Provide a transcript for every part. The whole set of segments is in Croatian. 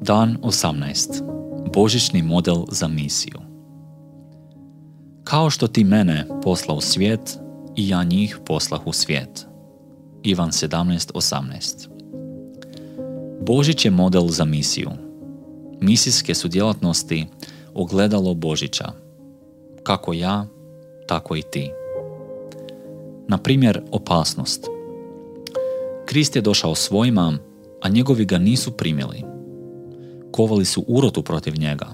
Dan 18. Božićni model za misiju. Kao što ti mene posla u svijet, i ja njih poslah u svijet. Ivan 17.18 Božić je model za misiju. Misijske su djelatnosti ogledalo Božića. Kako ja, tako i ti. Na primjer, opasnost. Krist je došao svojima, a njegovi ga nisu primili. Kovali su urotu protiv njega.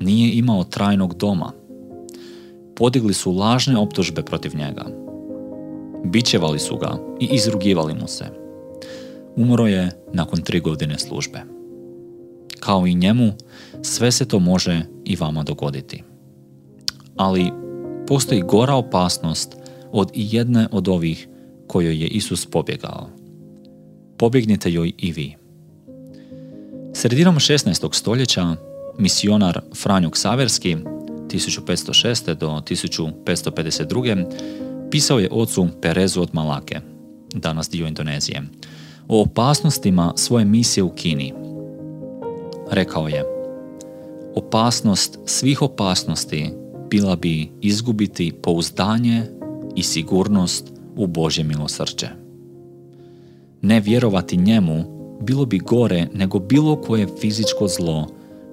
Nije imao trajnog doma. Podigli su lažne optužbe protiv njega. Bićevali su ga i izrugivali mu se. Umro je nakon tri godine službe. Kao i njemu, sve se to može i vama dogoditi. Ali postoji gora opasnost od jedne od ovih kojoj je Isus pobjegao. Pobjegnite joj i vi. Sredinom 16. stoljeća misionar Franjo Ksaverski 1506. do 1552. pisao je ocu Perezu od Malake, danas dio Indonezije, o opasnostima svoje misije u Kini. Rekao je, opasnost svih opasnosti bila bi izgubiti pouzdanje i sigurnost u Božje milosrđe. Ne vjerovati njemu bilo bi gore nego bilo koje fizičko zlo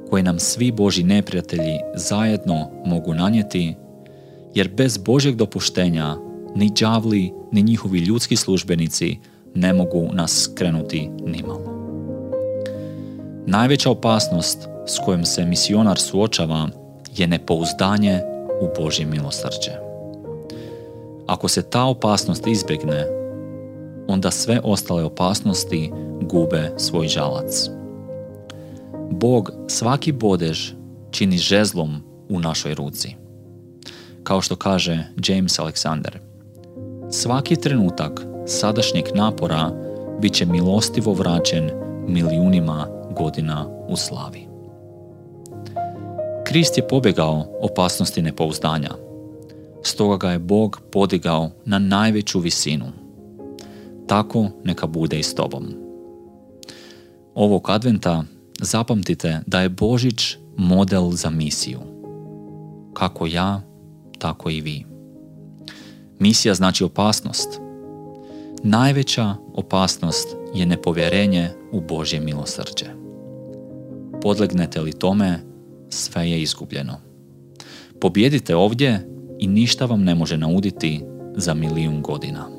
koje nam svi Boži neprijatelji zajedno mogu nanijeti, jer bez Božeg dopuštenja ni đavli ni njihovi ljudski službenici ne mogu nas skrenuti nimalo. Najveća opasnost s kojom se misionar suočava je nepouzdanje u Božje milosrđe. Ako se ta opasnost izbjegne, onda sve ostale opasnosti gube svoj žalac. Bog svaki bodež čini žezlom u našoj ruci. Kao što kaže James Alexander, svaki trenutak sadašnjeg napora bit će milostivo vraćen milijunima godina u slavi. Krist je pobjegao opasnosti nepouzdanja, stoga ga je Bog podigao na najveću visinu. Tako neka bude i s tobom. Ovog adventa zapamtite da je Božić model za misiju. Kako ja, tako i vi. Misija znači opasnost. Najveća opasnost je nepovjerenje u Božje milosrđe. Podlegnete li tome, sve je izgubljeno. Pobjedite ovdje i ništa vam ne može nauditi za milijun godina.